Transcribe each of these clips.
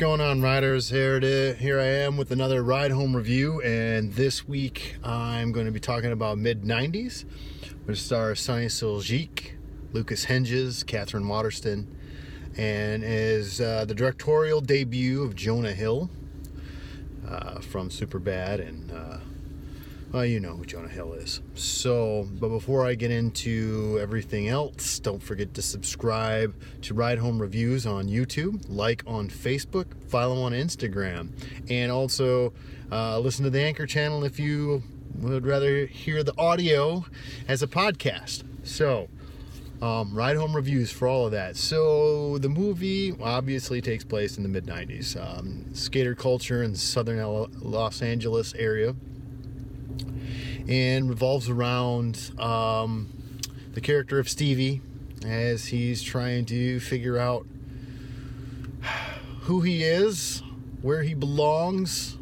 going on, riders? Here it is. Here I am with another ride home review, and this week I'm going to be talking about mid '90s, which stars Sunny Suljic, Lucas Hedges, Katherine Waterston, and is uh, the directorial debut of Jonah Hill uh, from Superbad and. Uh, well, you know who Jonah Hill is. So, but before I get into everything else, don't forget to subscribe to Ride Home Reviews on YouTube, like on Facebook, follow on Instagram, and also uh, listen to the Anchor channel if you would rather hear the audio as a podcast. So, um, ride home reviews for all of that. So the movie obviously takes place in the mid '90s. Um, skater culture in southern Los Angeles area and revolves around um, the character of Stevie as he's trying to figure out who he is, where he belongs,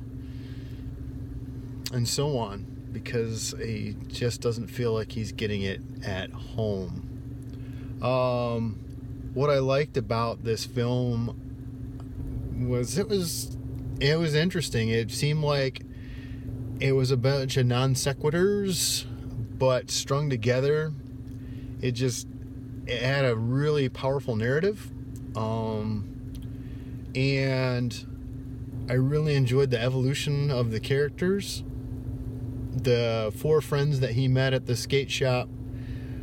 and so on because he just doesn't feel like he's getting it at home. Um, what I liked about this film was it was it was interesting. It seemed like it was a bunch of non sequiturs, but strung together. It just it had a really powerful narrative, um, and I really enjoyed the evolution of the characters. The four friends that he met at the skate shop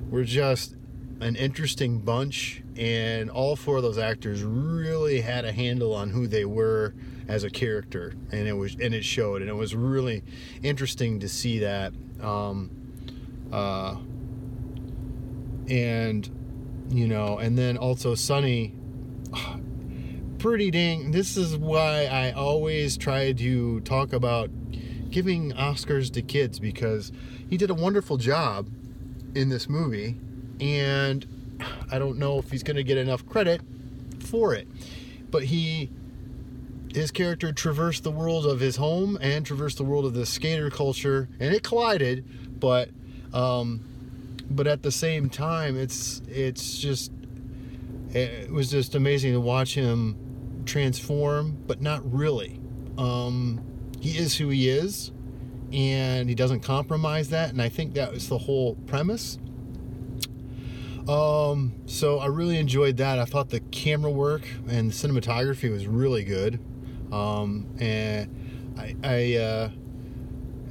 were just an interesting bunch, and all four of those actors really had a handle on who they were as a character, and it was and it showed, and it was really interesting to see that. Um, uh, and you know, and then also Sunny, pretty dang. This is why I always try to talk about giving Oscars to kids because he did a wonderful job in this movie, and I don't know if he's going to get enough credit for it, but he his character traversed the world of his home and traversed the world of the skater culture, and it collided. But, um, but at the same time, it's it's just it was just amazing to watch him transform, but not really. Um, he is who he is, and he doesn't compromise that. And I think that was the whole premise. Um, so I really enjoyed that. I thought the camera work and cinematography was really good. Um, and I, I uh,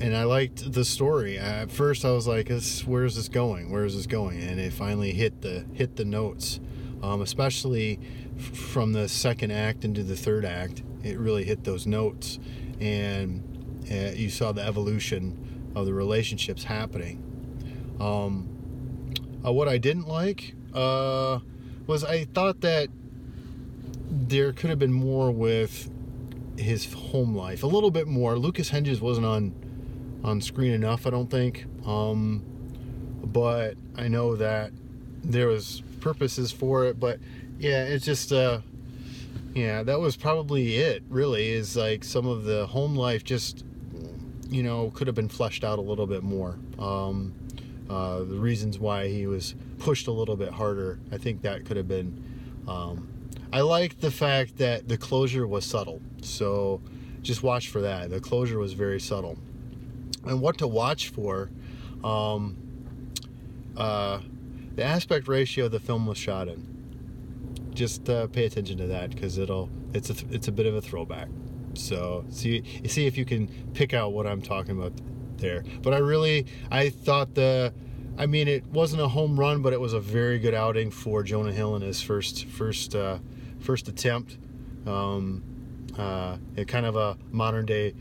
and I liked the story. At first, I was like, "Where's this going? Where's this going?" And it finally hit the hit the notes, um, especially f- from the second act into the third act. It really hit those notes, and uh, you saw the evolution of the relationships happening. Um, uh, what I didn't like uh, was I thought that there could have been more with his home life a little bit more. Lucas Hedges wasn't on on screen enough, I don't think. Um, but I know that there was purposes for it. But yeah, it's just uh, yeah, that was probably it. Really, is like some of the home life just you know could have been fleshed out a little bit more. Um, uh, the reasons why he was pushed a little bit harder, I think that could have been. Um, I like the fact that the closure was subtle. So just watch for that. The closure was very subtle. And what to watch for, um, uh, the aspect ratio the film was shot in. Just uh, pay attention to that because it'll it's a it's a bit of a throwback. So see see if you can pick out what I'm talking about there. But I really I thought the I mean it wasn't a home run, but it was a very good outing for Jonah Hill in his first first uh, first attempt. Um, uh, kind of a modern day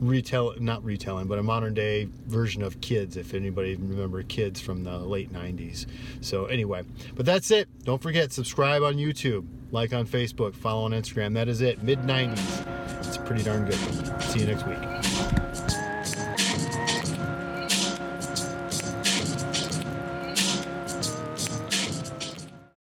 retell, not retelling, but a modern day version of Kids. If anybody remember Kids from the late '90s. So anyway, but that's it. Don't forget subscribe on YouTube, like on Facebook, follow on Instagram. That is it. Mid '90s. It's pretty darn good. See you next week.